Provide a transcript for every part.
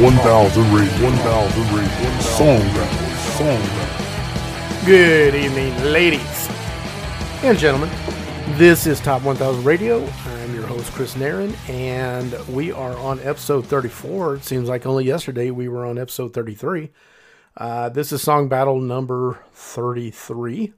1000 Radio. 1000 Radio. Song Battle. Song Battle. Good evening, ladies and gentlemen. This is Top 1000 Radio. I'm your host, Chris Narin, and we are on episode 34. It seems like only yesterday we were on episode 33. Uh, this is Song Battle number 33.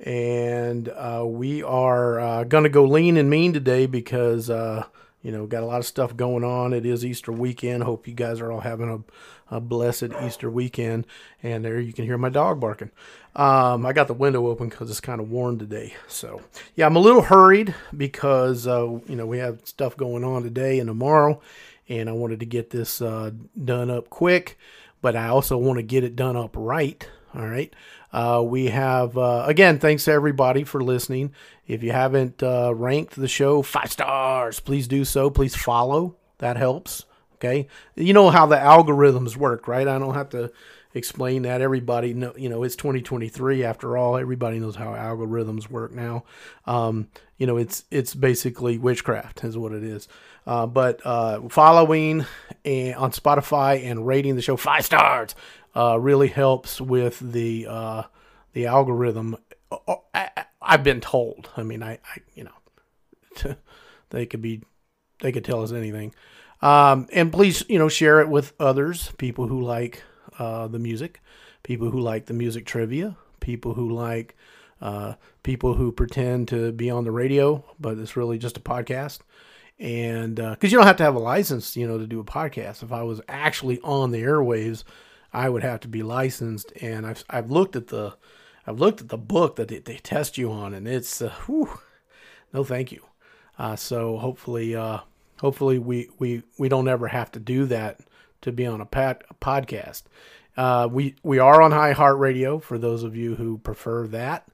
And uh, we are uh, going to go lean and mean today because, uh, you know, got a lot of stuff going on. It is Easter weekend. Hope you guys are all having a, a blessed Easter weekend. And there you can hear my dog barking. Um, I got the window open because it's kind of warm today. So, yeah, I'm a little hurried because, uh, you know, we have stuff going on today and tomorrow. And I wanted to get this uh, done up quick, but I also want to get it done up right. All right. Uh, we have, uh, again, thanks to everybody for listening. If you haven't uh, ranked the show five stars, please do so. Please follow. That helps. Okay. You know how the algorithms work, right? I don't have to explain that. Everybody know, you know, it's 2023 after all. Everybody knows how algorithms work now. Um, you know, it's it's basically witchcraft is what it is. Uh, but uh, following and on Spotify and rating the show five stars uh, really helps with the uh, the algorithm. I, have been told. I mean, I, I you know, they could be, they could tell us anything. Um, and please, you know, share it with others, people who like uh, the music, people who like the music trivia, people who like uh, people who pretend to be on the radio, but it's really just a podcast. And because uh, you don't have to have a license, you know, to do a podcast. If I was actually on the airwaves, I would have to be licensed. And I've I've looked at the I've looked at the book that they, they test you on, and it's uh, whew, no thank you. Uh, so hopefully, uh, hopefully we, we we don't ever have to do that to be on a, pat, a podcast. Uh, we we are on iHeartRadio for those of you who prefer that.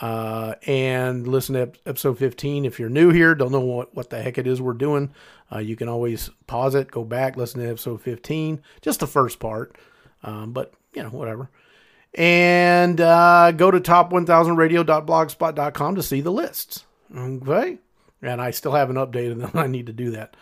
Uh, and listen to episode 15. If you're new here, don't know what, what the heck it is we're doing, uh, you can always pause it, go back, listen to episode 15, just the first part. Um, but, you know, whatever. And uh, go to top1000radio.blogspot.com to see the lists. Okay. And I still haven't updated them. I need to do that.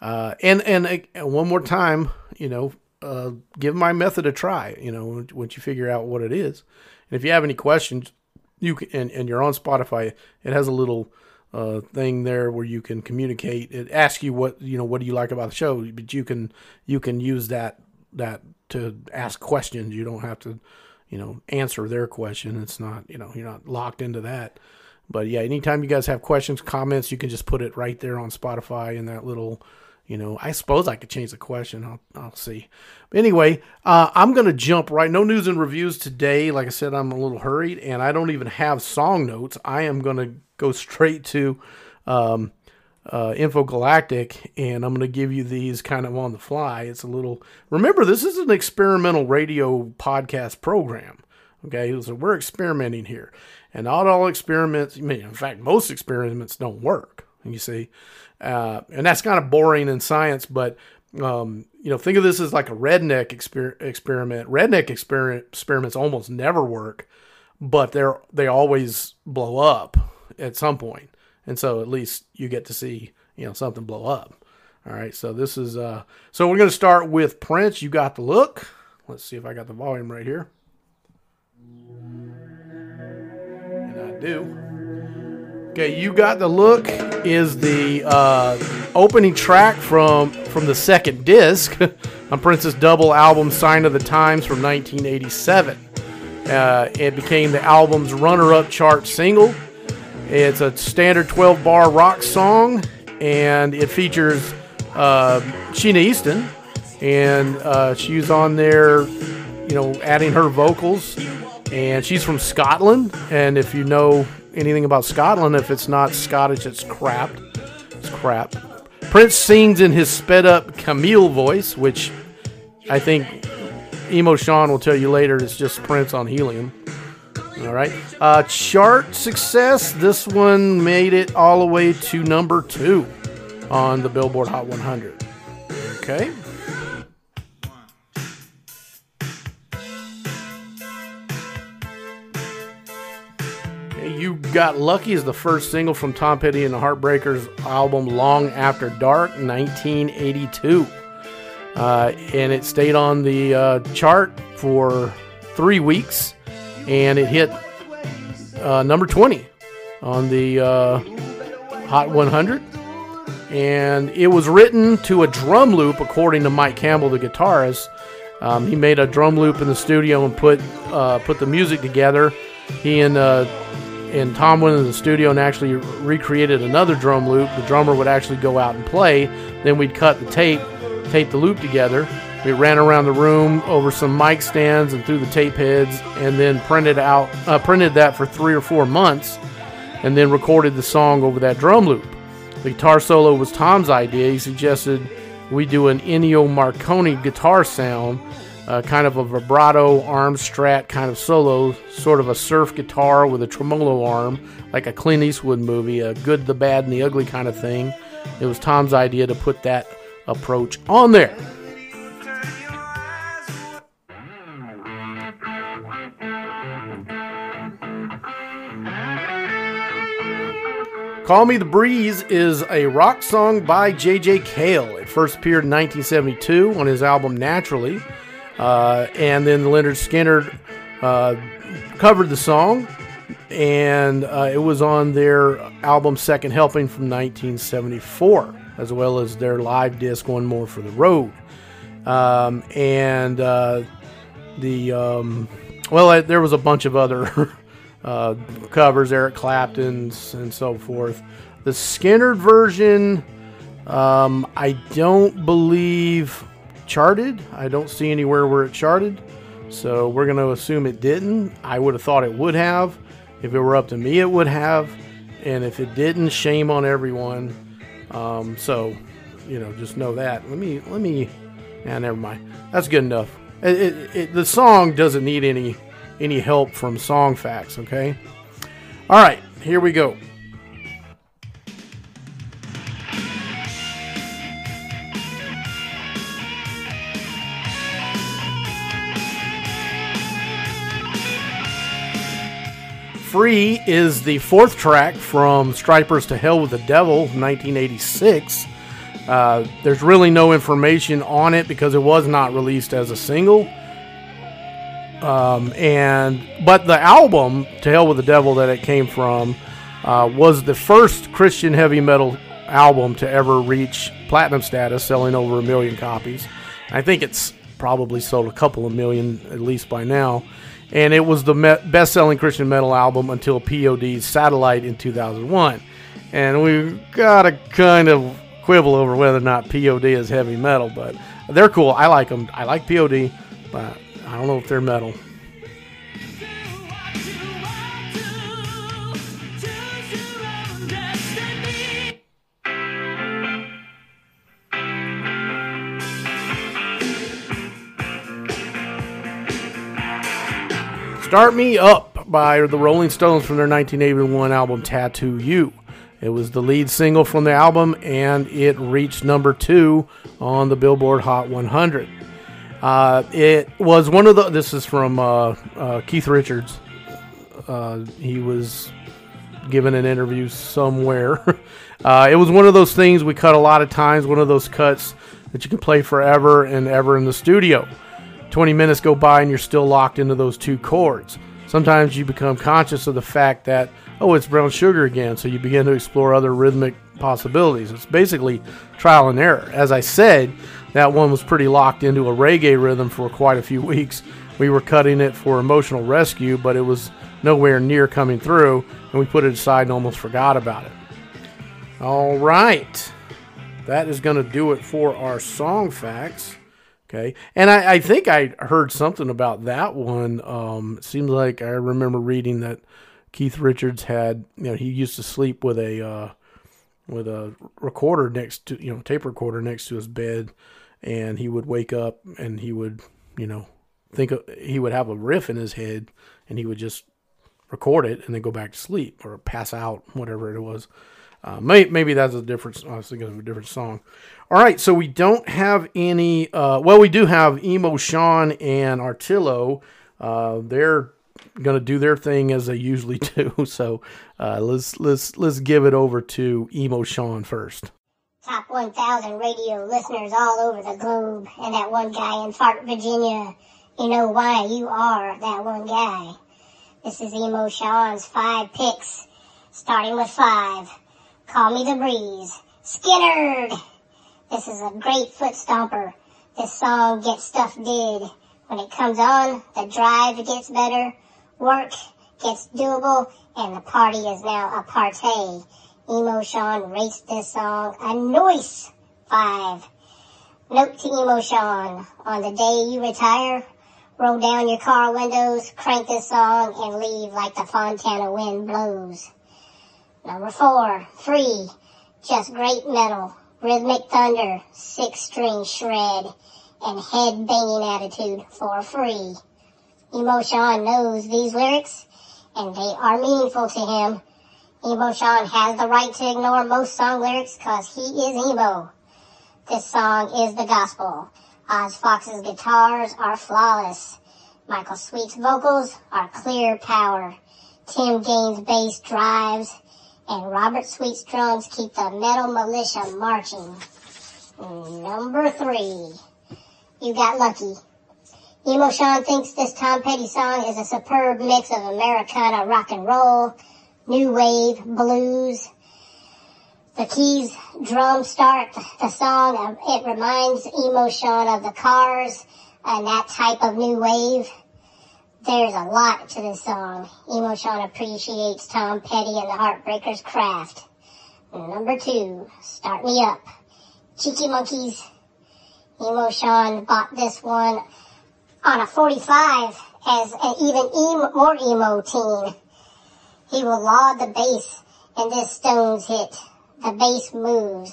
Uh, and, and uh, one more time, you know, uh, give my method a try, you know, once you figure out what it is. And if you have any questions, you can, and, and you're on Spotify, it has a little uh, thing there where you can communicate. It asks you what you know, what do you like about the show, but you can you can use that that to ask questions. You don't have to, you know, answer their question. It's not you know you're not locked into that. But yeah, anytime you guys have questions, comments, you can just put it right there on Spotify in that little you know, I suppose I could change the question. I'll, I'll see. But anyway, uh, I'm going to jump right. No news and reviews today. Like I said, I'm a little hurried, and I don't even have song notes. I am going to go straight to um, uh, Infogalactic, and I'm going to give you these kind of on the fly. It's a little. Remember, this is an experimental radio podcast program. Okay, so we're experimenting here, and not all experiments. I mean, in fact, most experiments don't work. You see, uh, and that's kind of boring in science, but um, you know, think of this as like a redneck exper- experiment. Redneck exper- experiments almost never work, but they're they always blow up at some point, and so at least you get to see you know something blow up. All right, so this is uh, so we're gonna start with Prince. You got the look. Let's see if I got the volume right here, and I do. Okay, you got the look is the uh, opening track from from the second disc on Prince's double album "Sign of the Times" from 1987. Uh, it became the album's runner-up chart single. It's a standard 12-bar rock song, and it features uh, Sheena Easton, and uh, she's on there, you know, adding her vocals. And she's from Scotland, and if you know anything about Scotland. If it's not Scottish, it's crap. It's crap. Prince sings in his sped up Camille voice, which I think Emo Sean will tell you later is just Prince on helium. All right. Uh, chart success. This one made it all the way to number two on the Billboard Hot 100. Okay. You Got Lucky is the first single from Tom Petty and the Heartbreakers album Long After Dark, 1982. uh, and it stayed on the uh, chart for three weeks, and it hit uh, number 20 on the uh, Hot 100. And it was written to a drum loop, according to Mike Campbell, the guitarist. Um, he made a drum loop in the studio and put uh, put the music together. He and uh, and Tom went in the studio and actually recreated another drum loop. The drummer would actually go out and play. Then we'd cut the tape, tape the loop together. We ran around the room over some mic stands and through the tape heads, and then printed out uh, printed that for three or four months, and then recorded the song over that drum loop. The guitar solo was Tom's idea. He suggested we do an Ennio Morricone guitar sound, uh, kind of a vibrato arm strat kind of solo, sort of a surf guitar with a tremolo arm, like a Clint Eastwood movie, a good, the bad, and the ugly kind of thing. It was Tom's idea to put that approach on there. Call Me the Breeze is a rock song by J.J. Cale. It first appeared in 1972 on his album Naturally. Uh, and then Lynyrd Skynyrd uh, covered the song, and uh, it was on their album Second Helping from 1974, as well as their live disc One More for the Road. Um, and uh, the, um, well, there was a bunch of other uh, covers, Eric Clapton's, and so forth. The Skynyrd version, um, I don't believe charted. I don't see anywhere where it charted. So we're going to assume it didn't. I would have thought it would have. If it were up to me, it would have. And if it didn't, shame on everyone. Um, so, you know, just know that. Let me, let me, yeah, never mind. That's good enough. It, it, it, the song doesn't need any any help from Songfacts, okay? All right, here we go. Free is the fourth track from Stryper's to Hell with the Devil, 1986. Uh, there's really no information on it because it was not released as a single. Um, and but the album "To Hell with the Devil" that it came from uh, was the first Christian heavy metal album to ever reach platinum status, selling over a million copies. I think it's probably sold a couple of million at least by now. And it was the me- best-selling Christian metal album until POD's Satellite in 2001. And we've got to kind of quibble over whether or not POD is heavy metal, but they're cool. I like them. I like POD, but I don't know if they're metal. Start Me Up by the Rolling Stones from their 1981 album Tattoo You. It was the lead single from the album and it reached number two on the Billboard Hot 100. Uh, it was one of the. This is from uh, uh, Keith Richards. Uh, he was given an interview somewhere. Uh, it was one of those things we cut a lot of times. One of those cuts that you can play forever and ever in the studio. 20 minutes go by and you're still locked into those two chords. Sometimes you become conscious of the fact that, oh, it's brown sugar again. So you begin to explore other rhythmic possibilities. It's basically trial and error. As I said, that one was pretty locked into a reggae rhythm for quite a few weeks. We were cutting it for emotional rescue, but it was nowhere near coming through, and we put it aside and almost forgot about it. All right. That is going to do it for our song facts. Okay. And I, I think I heard something about that one. Um, it seems like I remember reading that Keith Richards had, you know, he used to sleep with a, uh, with a recorder next to, you know, tape recorder next to his bed and he would wake up and he would, you know, think of, he would have a riff in his head and he would just record it and then go back to sleep or pass out, whatever it was. Uh, may, maybe that's a different. I was thinking of a different song. All right, so we don't have any. Uh, well, we do have Emo Sean and Artillo. Uh, they're going to do their thing as they usually do. So uh, let's let's let's give it over to Emo Sean first. Top 1,000 radio listeners all over the globe, and that one guy in Fart, Virginia. You know why you are that one guy. This is Emo Sean's five picks, starting with five. Call me the breeze. Skynyrd! This is a great foot stomper. This song gets stuff did. When it comes on, the drive gets better, work gets doable, and the party is now a party. Emo Sean rates this song a noise five. Note to Emo Sean, on the day you retire, roll down your car windows, crank this song, and leave like the Fontana wind blows. Number four, free, just great metal, rhythmic thunder, six string shred, and head banging attitude for free. Emo Sean knows these lyrics, and they are meaningful to him Emo Sean has the right to ignore most song lyrics because he is emo. This song is the gospel. Oz Fox's guitars are flawless. Michael Sweet's vocals are clear power. Tim Gaines' bass drives. And Robert Sweet's drums keep the metal militia marching. Number three. You got lucky. Emo Sean thinks this Tom Petty song is a superb mix of Americana rock and roll, new wave, blues. The keys drum start the song. It reminds Emo Sean of the Cars and that type of new wave. There's a lot to this song. Emo Sean appreciates Tom Petty and the Heartbreakers craft. Number two, Start Me Up. Cheeky Monkeys. Emo Sean bought this one on a 45 as an even emo, more emo teen. He will laud the bass in this Stones hit. The bass moves,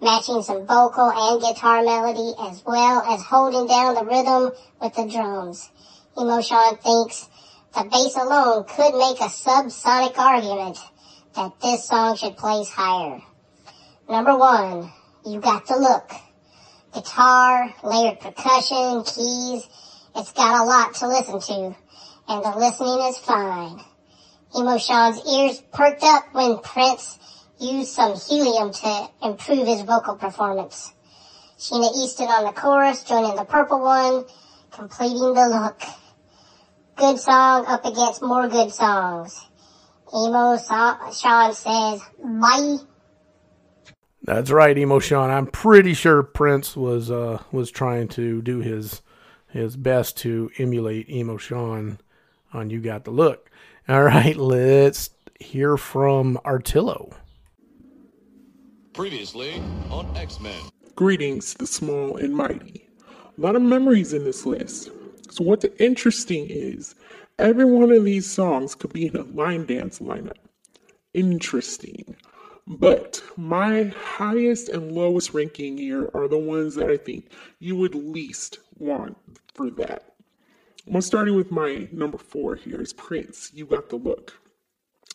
matching some vocal and guitar melody as well as holding down the rhythm with the drums. Emo Sean thinks the bass alone could make a subsonic argument that this song should place higher. Number one, you got the look. Guitar, layered percussion, keys, it's got a lot to listen to, and the listening is fine. Emo Sean's ears perked up when Prince used some helium to improve his vocal performance. Sheena Easton on the chorus, joining the purple one, completing the look. Good song up against more good songs. Emo Sean says, bye. That's right, Emo Sean. I'm pretty sure Prince was uh, was trying to do his his best to emulate Emo Sean on "You Got the Look." All right, let's hear from Artillo. Previously on X Men. Greetings, the small and mighty. A lot of memories in this list. So, what's interesting is every one of these songs could be in a line dance lineup. Interesting. But my highest and lowest ranking here are the ones that I think you would least want for that. I'm starting with my number four here is Prince. You got the look.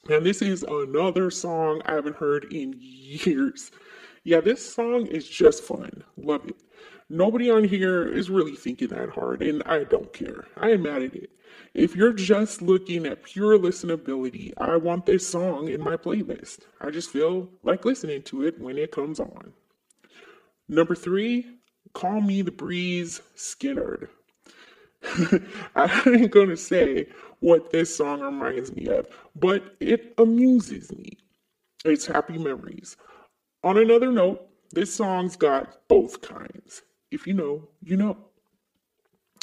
Now this is another song I haven't heard in years. Yeah, this song is just fun. Love it. Nobody on here is really thinking that hard, and I don't care. I am mad at it. If you're just looking at pure listenability, I want this song in my playlist. I just feel like listening to it when it comes on. Number three, Call Me the Breeze Skynyrd. I ain't gonna say what this song reminds me of, but it amuses me. It's happy memories. On another note, this song's got both kinds. If you know, you know.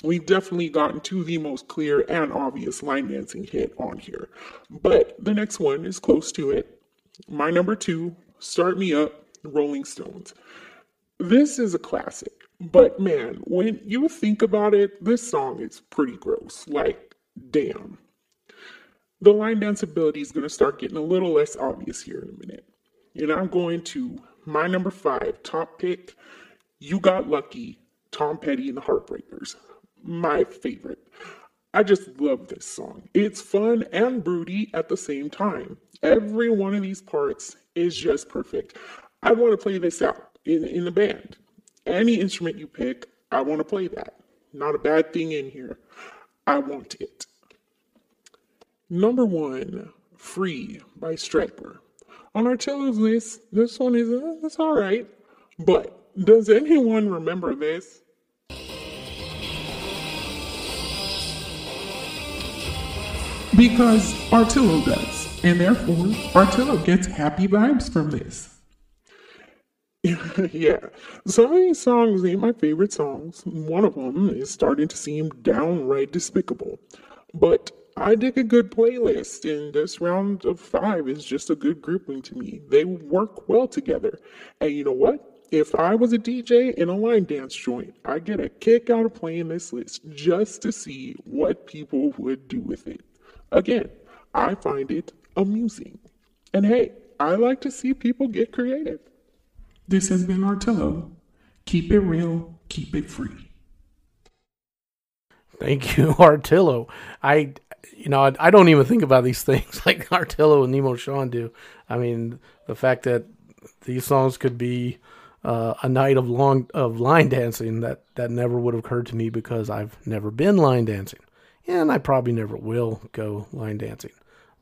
We've definitely gotten to the most clear and obvious line dancing hit on here, but the next one is close to it. My number two, Start Me Up, Rolling Stones. This is a classic. But man, when you think about it, this song is pretty gross. Like, damn. The line dance ability is going to start getting a little less obvious here in a minute. And I'm going to my number five top pick. You Got Lucky, Tom Petty and the Heartbreakers. My favorite. I just love this song. It's fun and broody at the same time. Every one of these parts is just perfect. I want to play this out in, in the band any instrument you pick, I want to play that. Not a bad thing in here. I want it. Number one, Free by Stryper. On Artillo's list, this one is uh, it's all right. But does anyone remember this? Because Artillo does, and therefore Artillo gets happy vibes from this. yeah, some of these songs ain't my favorite songs. One of them is starting to seem downright despicable. But I dig a good playlist, and this round of five is just a good grouping to me. They work well together. And you know what? If I was a DJ in a line dance joint, I get a kick out of playing this list just to see what people would do with it. Again, I find it amusing. And hey, I like to see people get creative. This has been Artillo. Keep it real, keep it free. Thank you, Artillo. I, you know, I don't even think about these things like Artillo and Emo Sean do. I mean, the fact that these songs could be uh, a night of long of line dancing that that never would have occurred to me because I've never been line dancing, and I probably never will go line dancing.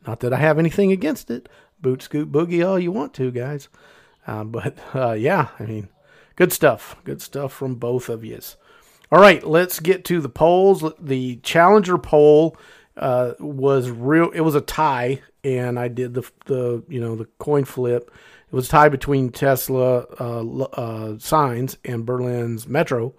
Not that I have anything against it. Boot scoot boogie all you want to, guys. Uh, but uh, yeah, I mean, good stuff. Good stuff from both of you. All right, let's get to the polls. The Challenger poll uh, was real. It was a tie, and I did the the you know the coin flip. It was tied between Tesla uh, uh, signs and Berlin's Metro,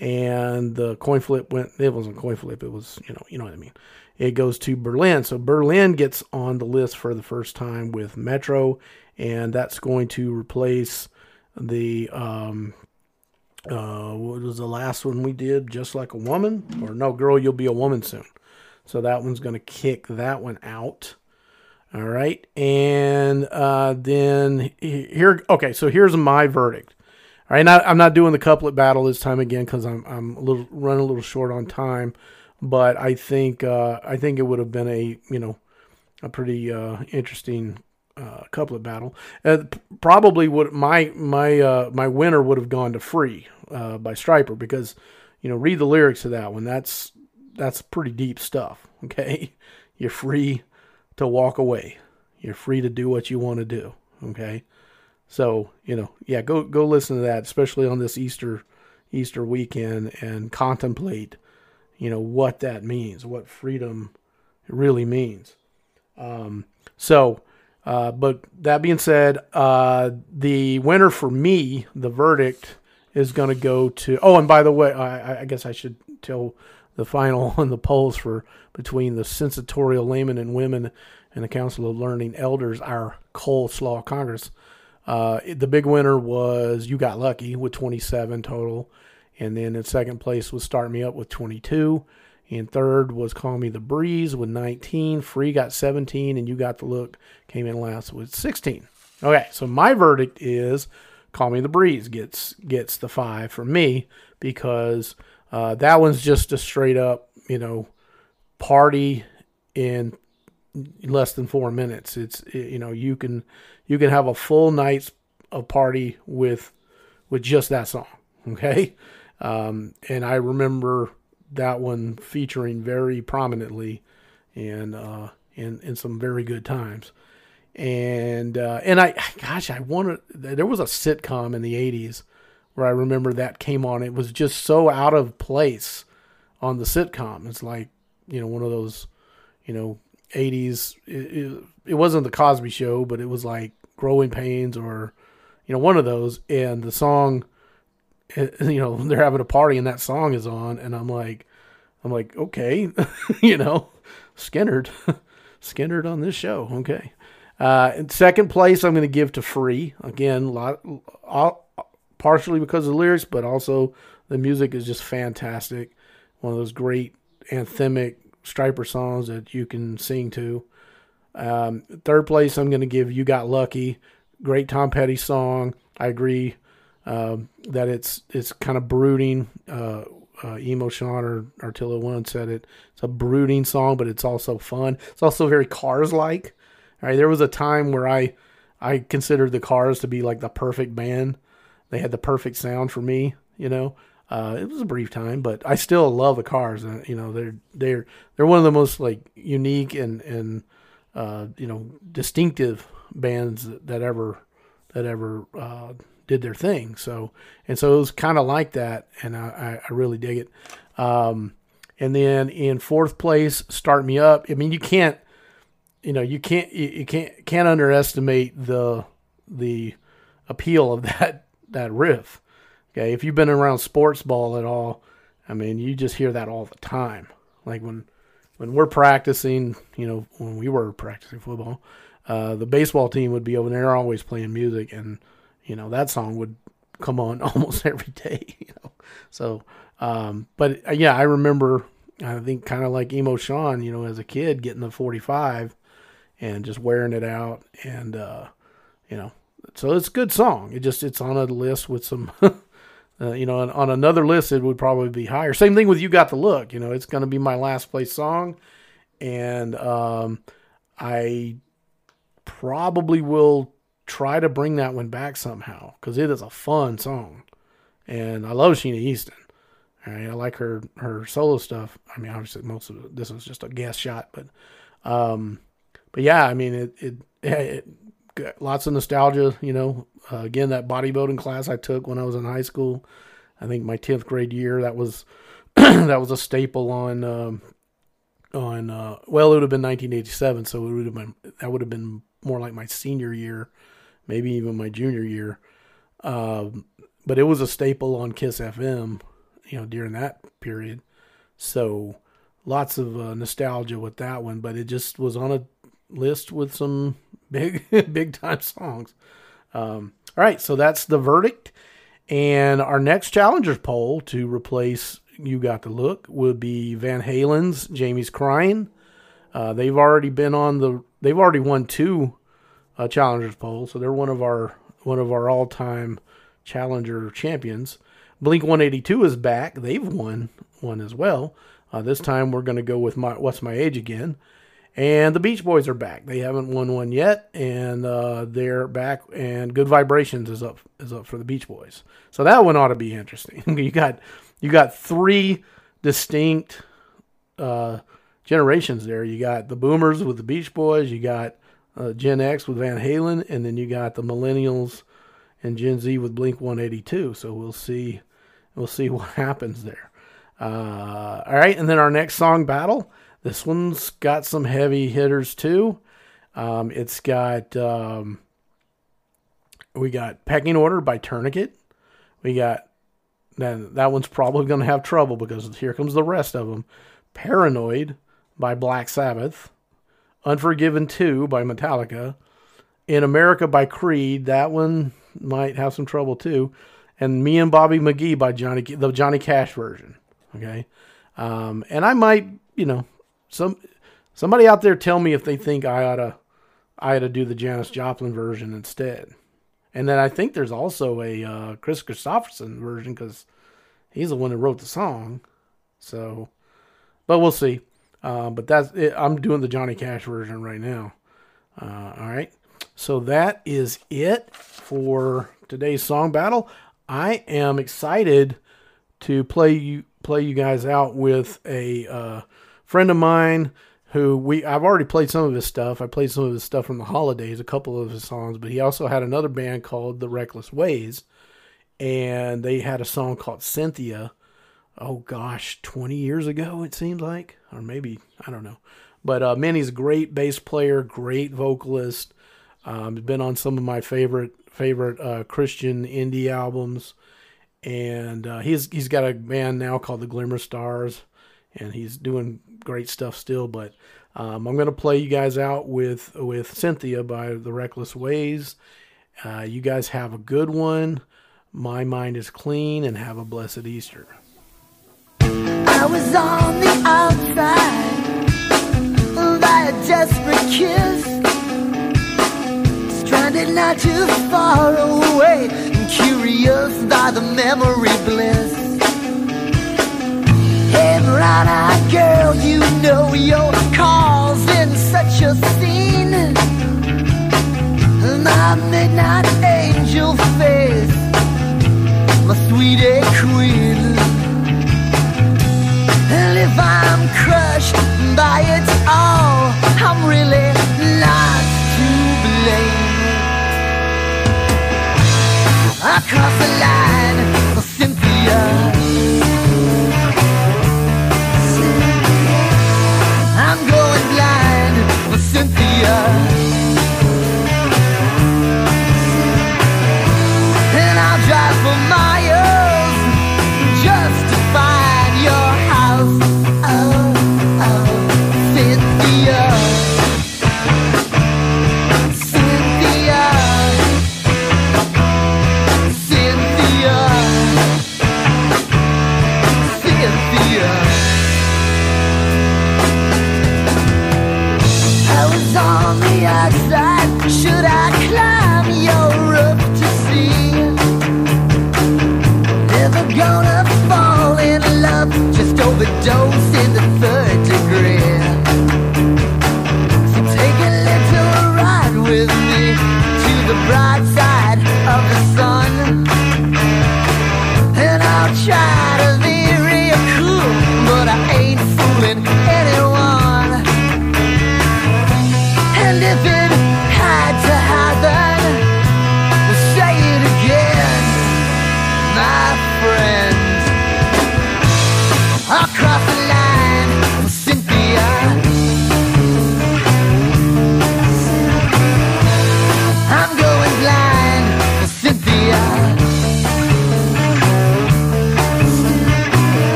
and the coin flip went. It wasn't a coin flip. It was you know you know what I mean. It goes to Berlin, so Berlin gets on the list for the first time with Metro, and that's going to replace the um, uh, what was the last one we did? Just like a woman, or no, girl, you'll be a woman soon. So that one's going to kick that one out. All right, and uh, then here, okay. So here's my verdict. All right, now I'm not doing the couplet battle this time again because I'm I'm a little running a little short on time, but I think uh, I think it would have been a you know a pretty uh, interesting uh, couplet battle. Uh, probably would my my uh, my winner would have gone to "Free" uh, by Stryper because you know read the lyrics to that one. That's that's pretty deep stuff. Okay, you're free to walk away. You're free to do what you want to do. Okay, so you know yeah go go listen to that, especially on this Easter Easter weekend, and contemplate you know what that means, what freedom really means. Um, so uh, but that being said, uh, the winner for me, the verdict is going to go to. Oh, and by the way, I, I, guess I should tell the final on the polls for between the sensatorial laymen and women and the Council of Learning Elders, our coleslaw Congress. Uh, the big winner was You Got Lucky with 27 total. And then in second place was Start Me Up with 22. And third was Call Me the Breeze with 19. Free got 17, and You Got the Look came in last with 16. Okay, so my verdict is Call Me the Breeze gets gets the five for me because uh, that one's just a straight up, you know, party in less than four minutes. It's you know you can you can have a full night's of party with with just that song. Okay, um, and I remember that one featuring very prominently and uh, in in some very good times. And uh, and I gosh, I wanted there was a sitcom in the '80s where I remember that came on. It was just so out of place on the sitcom. It's like you know one of those you know '80s. It, it, it wasn't the Cosby Show, but it was like Growing Pains or you know one of those. And the song you know they're having a party and that song is on and i'm like i'm like okay you know Skynyrd Skynyrd on this show. Okay. Uh in second place i'm going to give to free. Again lot all, partially because of the lyrics but also the music is just fantastic. One of those great anthemic Stryper songs that you can sing to. Um, third place i'm going to give you got lucky. Great tom petty song. I agree um, that it's it's kind of brooding. Uh, uh, Emo Sean or Artillo One said it. It's a brooding song, but it's also fun. It's also very Cars like. All right, there was a time where I I considered the Cars to be like the perfect band. They had the perfect sound for me. You know, uh, it was a brief time, but I still love the Cars. Uh, you know, they're they're they're one of the most like unique and and uh, you know distinctive bands that ever that ever uh, did their thing. So and so it was kind of like that, and I, I really dig it. Um, and then in fourth place, "Start Me Up." I mean, you can't, you know, you can't you, can't can't underestimate the the appeal of that that riff. Okay, if you've been around sports ball at all, I mean, you just hear that all the time. Like when when we're practicing, you know, when we were practicing football, uh, the baseball team would be over there always playing music, and you know that song would come on almost every day. You know, so um, but uh, yeah, I remember. I think kind of like emo Sean, you know, as a kid getting the 45 and just wearing it out, and uh, you know, so it's a good song. It just it's on a list with some. Uh, you know, on, on, another list, it would probably be higher. Same thing with "You Got the Look." You know, it's going to be my last place song, and um, I probably will try to bring that one back somehow because it is a fun song, and I love Sheena Easton. All right, I like her her solo stuff. I mean, obviously, most of this was just a guest shot, but um, but yeah, I mean, it it, it lots of nostalgia. You know, uh, again, that bodybuilding class I took when I was in high school. I think my tenth grade year. That was that was a staple on um, on. Uh, well, it would have been 1987, so it would have been that would have been more like my senior year, maybe even my junior year. Um, but it was a staple on Kiss FM, you know, during that period. So lots of uh, nostalgia with that one, but it just was on a list with some big big time songs. Um, all right, so that's the verdict. And our next challengers poll to replace You Got the Look would be Van Halen's Jamie's Crying. Uh, they've already been on the they've already won two uh, challengers poll. so they're one of our one of our all time challenger champions. Blink 182 is back. They've won one as well. Uh, this time we're going to go with my What's My Age again. And the Beach Boys are back. They haven't won one yet, and uh, they're back. And Good Vibrations is up is up for the Beach Boys. So that one ought to be interesting. you got you got three distinct uh, generations there. You got the Boomers with the Beach Boys. You got uh, Gen X with Van Halen, and then you got the Millennials and Gen Z with Blink 182. So we'll see we'll see what happens there. Uh, all right, and then our next song battle this one's got some heavy hitters too. Um, it's got um, we got Pecking Order by Tourniquet. We got then that one's probably going to have trouble because here comes the rest of them. Paranoid by Black Sabbath. Unforgiven 2 by Metallica. In America by Creed. That one might have some trouble too. And Me and Bobby McGee by Johnny the Johnny Cash version. Okay. Um, and I might, you know, some somebody out there tell me if they think I ought to I ought to do the Janis Joplin version instead. And then I think there's also a uh, Kris Kristofferson version because he's the one who wrote the song. So, but we'll see. Uh, but that's it. I'm doing the Johnny Cash version right now. Uh, all right. So that is it for today's song battle. I am excited to play you play you guys out with a uh, friend of mine who we I've already played some of his stuff. I played some of his stuff from the holidays, a couple of his songs, but he also had another band called The Reckless Ways, and they had a song called Cynthia. Oh gosh, 20 years ago it seems like, or maybe I don't know. But uh, Manny's a great bass player, great vocalist. Um, he's been on some of my favorite favorite uh, Christian indie albums, and uh, he's he's got a band now called the Glimmer Stars and he's doing great stuff still. But um, I'm to play you guys out with with Cynthia by the Reckless Ways. Uh, you guys have a good one. My mind is clean, and have a blessed Easter. I was on the outside by a desperate kiss, stranded not too far away, and curious by the memory bliss. Hey, brown-eyed girl, you know you're causing such a scene. My midnight angel face, my sweetie eh, queen if I'm crushed by it all, I'm really not to blame. I the line Cynthia. I'm going blind Cynthia. And I'll drive for miles.